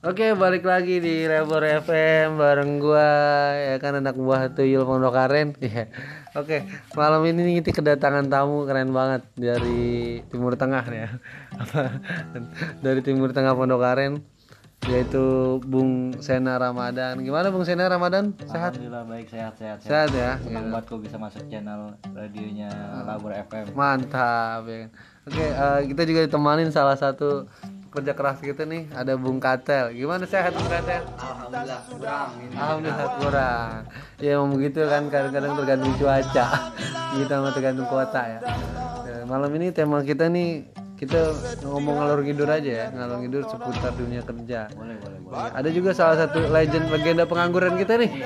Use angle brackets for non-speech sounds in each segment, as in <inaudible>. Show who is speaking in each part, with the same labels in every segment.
Speaker 1: Oke, balik lagi di Rebor FM bareng gua ya kan anak buah Tuyul Pondok Aren. <laughs> Iya. Oke, malam ini kita kedatangan tamu keren banget dari Timur Tengah ya. <laughs> Dari Timur Tengah Pondok Aren yaitu Bung Sena Ramadan. Gimana Bung Sena Ramadan? Sehat?
Speaker 2: Alhamdulillah baik sehat sehat.
Speaker 1: Sehat ya.
Speaker 2: Senang banget kok bisa masuk channel radionya Labor FM.
Speaker 1: Mantap ya. kan. Oke, eh, kita juga ditemanin salah satu kerja keras kita nih ada Bung Katel. Gimana sehat Bung Katel?
Speaker 2: Alhamdulillah kurang.
Speaker 1: Alhamdulillah kurang. Ya emang begitu kan kadang-kadang tergantung cuaca. Kita sama tergantung kota ya. Ya, Malam ini tema kita nih kita ngomong ngalor ngidur aja ya, ngalor ngidur seputar dunia kerja.
Speaker 2: Boleh boleh boleh.
Speaker 1: Ada juga salah satu legend legenda pengangguran kita nih.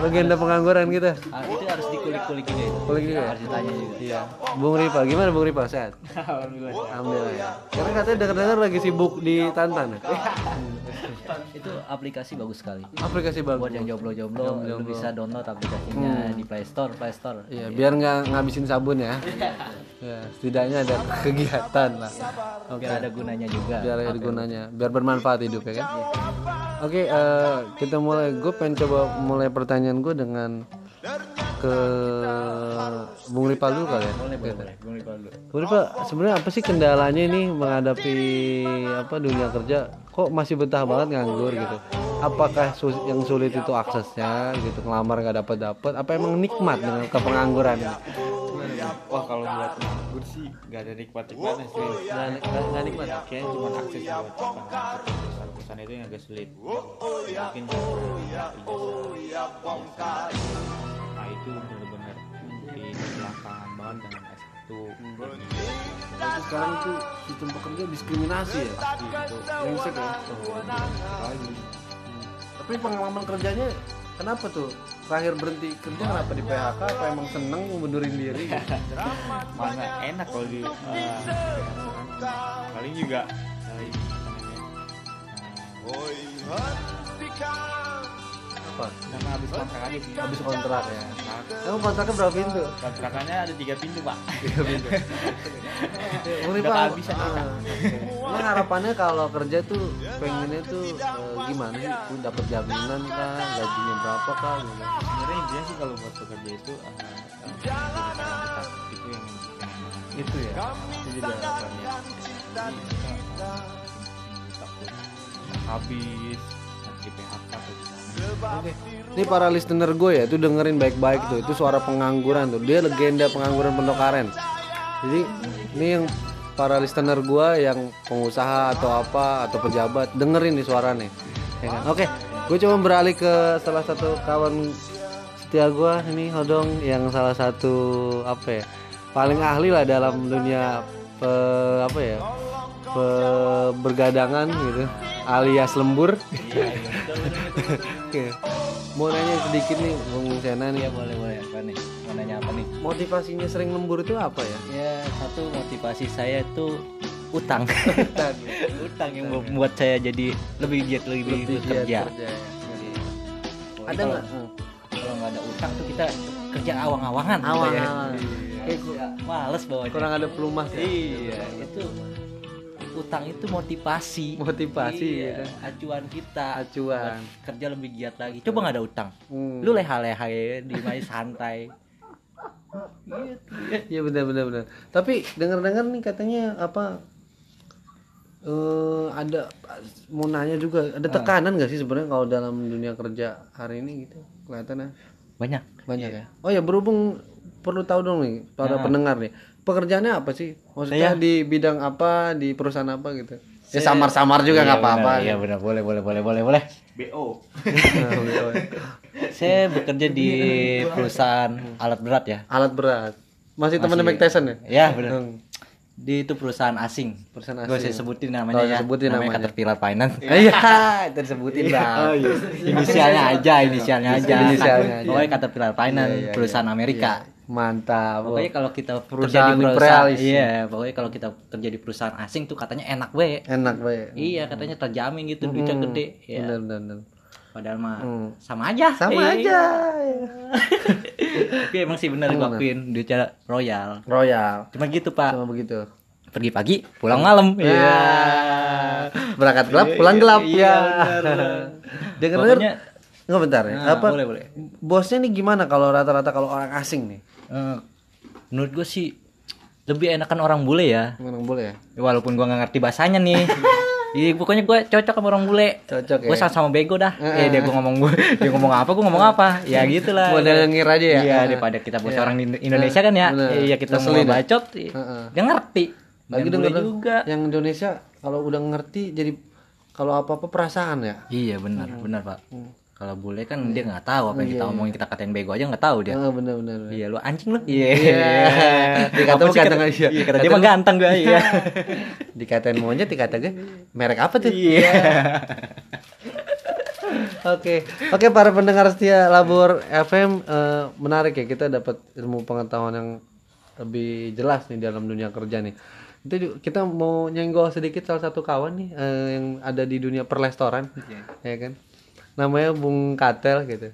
Speaker 1: Legenda pengangguran kita.
Speaker 2: Ah, itu harus dikulik-kulik ini.
Speaker 1: Kulik juga ya?
Speaker 2: Harus ditanya juga.
Speaker 1: Iya. Bung Ripa, gimana Bung Ripa? Sehat? <laughs>
Speaker 2: Alhamdulillah.
Speaker 1: Alhamdulillah ya. Karena katanya dengar-dengar lagi sibuk di Tantan ya.
Speaker 2: Itu aplikasi bagus sekali.
Speaker 1: Aplikasi bagus.
Speaker 2: Buat yang jomblo-jomblo, lu bisa download aplikasinya di Play Store, Play Store.
Speaker 1: Iya, biar nggak ngabisin sabun ya. ya, setidaknya ada kegiatan lah. Oke.
Speaker 2: Biar ada gunanya juga.
Speaker 1: Biar ada gunanya, biar bermanfaat hidup ya kan. Oke, eh, kita mulai. Gue pengen coba mulai pertanyaan gue dengan ke Bung Ripa dulu kali ya.
Speaker 2: Boleh boleh boleh. Bung Rival dulu.
Speaker 1: Bung Ripa, sebenarnya apa sih kendalanya ini menghadapi apa dunia kerja? Kok masih betah banget nganggur gitu? Apakah sus- yang sulit itu aksesnya gitu, ngelamar nggak dapat dapat? Apa emang nikmat dengan kepengangguran ini?
Speaker 3: Wah kalau buat nganggur sih gak ada nikmat nikmatnya sih.
Speaker 1: Nggak nggak- nggak nikmat. ya?
Speaker 3: Kayaknya cuma akses buat perusahaan-perusahaan itu yang agak sulit. Mungkin ijazah. Itu benar-benar di belakangan banget dengan S1
Speaker 1: Tapi sekarang itu sistem pekerja diskriminasi ya gitu. brengsek ya
Speaker 3: lagi.
Speaker 1: tapi pengalaman kerjanya kenapa tuh terakhir berhenti kerja kenapa di PHK apa emang seneng mundurin diri gitu?
Speaker 3: Mana enak kalau di eh, paling juga ini apa eh, karena habis kontrak aja sih.
Speaker 1: habis kontrak ya emang kontraknya berapa pintu
Speaker 3: Kontrakannya ada tiga pintu pak.
Speaker 1: tiga pintu
Speaker 3: Udah kehabisan
Speaker 1: ah, emang harapannya kalau kerja tuh pengennya tuh eh, gimana sih tuh dapat jaminan kah gajinya berapa kah gitu
Speaker 3: Sebenarnya intinya sih kalau buat bekerja itu eh, eh, tetap itu yang
Speaker 1: itu ya itu jadi harapannya
Speaker 3: Jadi, kita, eh, habis nanti PHK atau
Speaker 1: Ini para listener gue ya, tuh dengerin baik-baik tuh. Itu suara pengangguran tuh. Dia legenda pengangguran Pondok Aren. Jadi ini yang para listener gue yang pengusaha atau apa atau pejabat dengerin nih suara nih. Ya kan? Oke, gue coba beralih ke salah satu kawan setia gue ini Hodong yang salah satu apa ya paling ahli lah dalam dunia pe, apa ya pe, bergadangan gitu alias lembur. <laughs> Oke. Mau nanya sedikit nih Bung Sena nih.
Speaker 2: Iya boleh boleh. Apa nih? Mau nanya apa nih?
Speaker 1: Motivasinya sering lembur itu apa ya?
Speaker 2: Ya satu motivasi saya itu utang.
Speaker 1: Tadi. <laughs>
Speaker 2: utang yang membuat saya jadi lebih giat lebih,
Speaker 1: Lebih giat
Speaker 2: kerja.
Speaker 1: kerja ya. Ada nggak?
Speaker 2: Kalau nggak ada utang tuh kita kerja awang-awangan. gitu ya. Kayak ya, males bawanya.
Speaker 1: Kurang ada pelumas ya.
Speaker 2: Iya, itu utang itu motivasi.
Speaker 1: Motivasi
Speaker 2: Iya,
Speaker 1: ya
Speaker 2: acuan kita.
Speaker 1: Acuan.
Speaker 2: Kerja lebih giat lagi. Coba nggak ada utang.
Speaker 1: Hmm.
Speaker 2: Lu leha-leha ya, di main santai. <laughs>
Speaker 1: Iya benar benar benar. Tapi dengar-dengar nih katanya apa eh ada mau nanya juga ada tekanan gak sih sebenarnya kalau dalam dunia kerja hari ini gitu kelihatannya
Speaker 2: Banyak.
Speaker 1: banyak ya. Oh ya berhubung perlu tahu dong nih para pendengar nih pekerjaannya apa sih? Maksudnya di bidang apa di perusahaan apa gitu? Ya samar-samar juga nggak apa-apa.
Speaker 2: Iya benar, boleh boleh boleh boleh boleh.
Speaker 3: BO <laughs>
Speaker 2: Saya bekerja di perusahaan alat berat ya.
Speaker 1: Alat berat. Masih teman Mike Tyson ya?
Speaker 2: Ya benar.
Speaker 1: Hmm.
Speaker 2: Di itu perusahaan asing.
Speaker 1: Perusahaan
Speaker 2: Gue
Speaker 1: asing.
Speaker 2: saya sebutin namanya
Speaker 1: Oh,
Speaker 2: ya.
Speaker 1: sebutin namanya.
Speaker 2: Caterpillar Finance. <laughs>
Speaker 1: Iya, <laughs> itu disebutin bang.
Speaker 2: inisialnya aja, inisialnya aja.
Speaker 1: Inisialnya aja.
Speaker 2: Pokoknya Caterpillar Finance,
Speaker 1: Iya, iya,
Speaker 2: perusahaan Amerika.
Speaker 1: Mantap.
Speaker 2: Pokoknya kalau kita kerja
Speaker 1: Perusahaan
Speaker 2: di perusahaan, iya, pokoknya kalau kita kerja di perusahaan asing tuh katanya enak we.
Speaker 1: enak banget.
Speaker 2: Iya, katanya terjamin gitu, duitnya gede. Ya.
Speaker 1: Bener bener. bener.
Speaker 2: Padahal mah
Speaker 1: Hmm.
Speaker 2: sama aja.
Speaker 1: Sama
Speaker 2: Iya.
Speaker 1: aja. <laughs>
Speaker 2: Tapi emang sih bener gue akuin duitnya royal.
Speaker 1: Royal.
Speaker 2: Cuma gitu pak.
Speaker 1: Sama begitu.
Speaker 2: pergi pagi pulang malam
Speaker 1: Ya.
Speaker 2: iya
Speaker 1: Berangkat gelap, pulang gelap.
Speaker 2: Iya,
Speaker 1: ya.
Speaker 2: benar.
Speaker 1: Dengar
Speaker 2: Pokoknya-
Speaker 1: Enggak bentar ya.
Speaker 2: Nah,
Speaker 1: apa?
Speaker 2: boleh, boleh.
Speaker 1: Bosnya nih gimana kalau rata-rata kalau orang asing nih?
Speaker 2: Eh, menurut gue sih lebih enakan orang bule ya
Speaker 1: Orang boleh ya?
Speaker 2: walaupun gua nggak ngerti bahasanya nih <laughs> Iya, pokoknya gue cocok sama orang bule.
Speaker 1: Cocok ya?
Speaker 2: Gue sama-sama bego dah.
Speaker 1: Heeh.
Speaker 2: Eh, dia gua ngomong gue, <laughs> dia ngomong apa, gue ngomong apa. Ya gitulah.
Speaker 1: Model ngir aja ya?
Speaker 2: Iya, daripada kita bos
Speaker 1: Iya.
Speaker 2: orang di Indonesia kan ya. Iya, kita semua
Speaker 1: ya?
Speaker 2: bacot. Dia ngerti.
Speaker 1: Lagi
Speaker 2: bule
Speaker 1: denger
Speaker 2: juga.
Speaker 1: yang Indonesia kalau udah ngerti jadi kalau apa-apa perasaan ya.
Speaker 2: Iya, benar, benar, Pak. Kalau bule kan dia nggak tahu apa yang
Speaker 1: Iya,
Speaker 2: kita omongin, kita katain bego aja nggak tahu dia.
Speaker 1: Heeh, bener bener. bener.
Speaker 2: Iya, lu anjing lu. Iya.
Speaker 1: Dikata
Speaker 2: Apa
Speaker 1: mah
Speaker 2: sih
Speaker 1: ganteng aja.
Speaker 2: Iya, kata dia mah
Speaker 1: lu-
Speaker 2: ganteng gue. Iya. <laughs>
Speaker 1: Dikatain monyet dikata gue merek apa tuh?
Speaker 2: Iya. <laughs>
Speaker 1: Oke, oke para pendengar setia Labor FM eh, menarik ya kita dapat ilmu pengetahuan yang lebih jelas nih dalam dunia kerja nih. Itu kita mau nyenggol sedikit salah satu kawan nih eh, yang ada di dunia perlestoran, ya kan? Namanya Bung Katel gitu.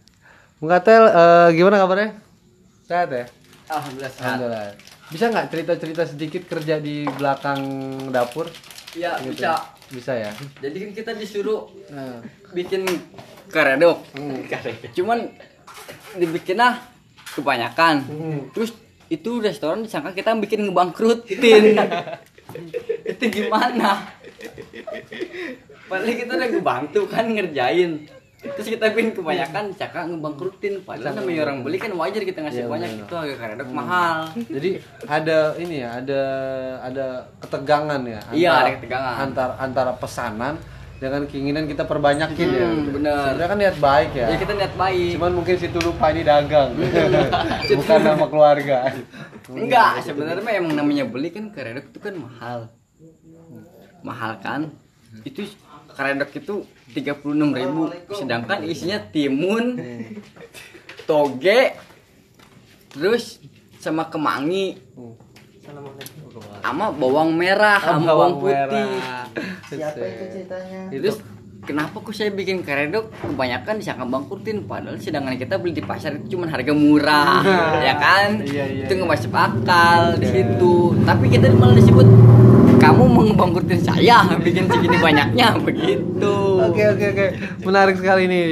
Speaker 1: Bung Katel eh, gimana kabarnya? Sehat ya?
Speaker 4: Alhamdulillah sehat.
Speaker 1: Alhamdulillah. Bisa nggak cerita-cerita sedikit kerja di belakang dapur?
Speaker 4: Iya
Speaker 1: Gitu.
Speaker 4: bisa.
Speaker 1: Bisa ya.
Speaker 4: Jadi kan kita disuruh
Speaker 1: Nah,
Speaker 4: bikin karedok.
Speaker 1: Hmm. <laughs>
Speaker 4: Cuman dibikinnya kebanyakan.
Speaker 1: Hmm.
Speaker 4: Terus itu restoran disangka kita bikin ngebangkrutin. <laughs> itu gimana? Padahal kita udah ngebantu kan ngerjain. Terus kita bikin kebanyakan disangka ngebangkrutin. Padahal namanya orang beli kan wajar kita ngasih
Speaker 1: Iya,
Speaker 4: banyak itu harga karedok mahal.
Speaker 1: Jadi ada ini ya, ada ada ketegangan ya.
Speaker 4: Iya, ada ketegangan.
Speaker 1: Antara antara pesanan dengan keinginan kita perbanyakin ya.
Speaker 4: Hmm, bener.
Speaker 1: Sebenarnya kan niat baik ya.
Speaker 4: Ya kita niat baik.
Speaker 1: Cuman mungkin situ lupa ini dagang. <laughs> <laughs> Bukan nama keluarga.
Speaker 4: Enggak, sebenarnya mah emang namanya beli kan karedok itu kan mahal. Mahal kan? Itu karedok itu 36.000 sedangkan isinya timun, <laughs> toge, terus sama kemangi, sama bawang merah, sama bawang putih.
Speaker 1: Siapa itu ceritanya?
Speaker 4: Terus kenapa kok saya bikin karedok kebanyakan disangka bangkrutin padahal sedangkan kita beli di pasar itu cuma harga murah ya kan?
Speaker 1: Iya, iya,
Speaker 4: itu nggak masuk akal di situ. Tapi kita malah disebut kamu mau ngebangkrutin saya bikin segini banyaknya begitu
Speaker 1: Oke oke oke. Menarik sekali nih.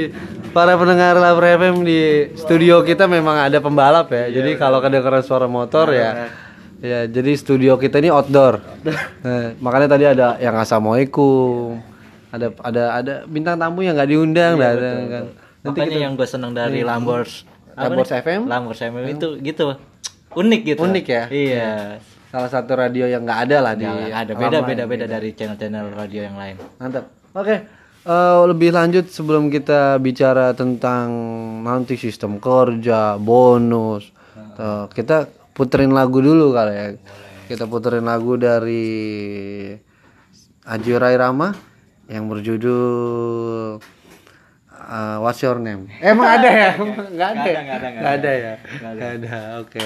Speaker 1: Para pendengar Labor FM di studio kita memang ada pembalap ya. jadi kalau kedengaran suara motor ya ya jadi studio kita ini outdoor. Nah, makanya tadi ada yang assalamualaikum. Ada ada ada bintang tamu yang nggak diundang dah, ada kan. Nanti
Speaker 2: Makanya
Speaker 1: kita
Speaker 2: yang gue seneng dari Lambors apa
Speaker 1: Lambors
Speaker 2: nih?
Speaker 1: FM?
Speaker 2: Lambors FM itu gitu unik gitu
Speaker 1: Unik ya?
Speaker 2: iya
Speaker 1: salah satu radio yang nggak ada lah di
Speaker 2: Nggak ada beda beda beda
Speaker 1: gitu.
Speaker 2: dari channel-channel radio yang lain
Speaker 1: Mantap. Oke. eh, lebih lanjut sebelum kita bicara tentang nanti sistem kerja, bonus. eh, kita puterin lagu dulu kali ya. Kita puterin lagu dari Aji Rai Rama yang berjudul eh, What's Your Name? Emang ada ya? Enggak ada. Enggak ada ya. Enggak ada. Oke.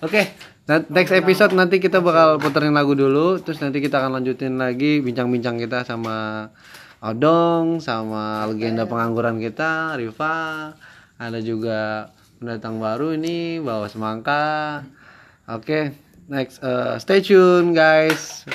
Speaker 1: Oke. Nah, Next episode nanti kita bakal puterin lagu dulu, terus nanti kita akan lanjutin lagi bincang-bincang kita sama Odong, sama legenda pengangguran kita, Riva. Ada juga pendatang baru ini, bawa semangka. Oke, next, eh, stay tune guys.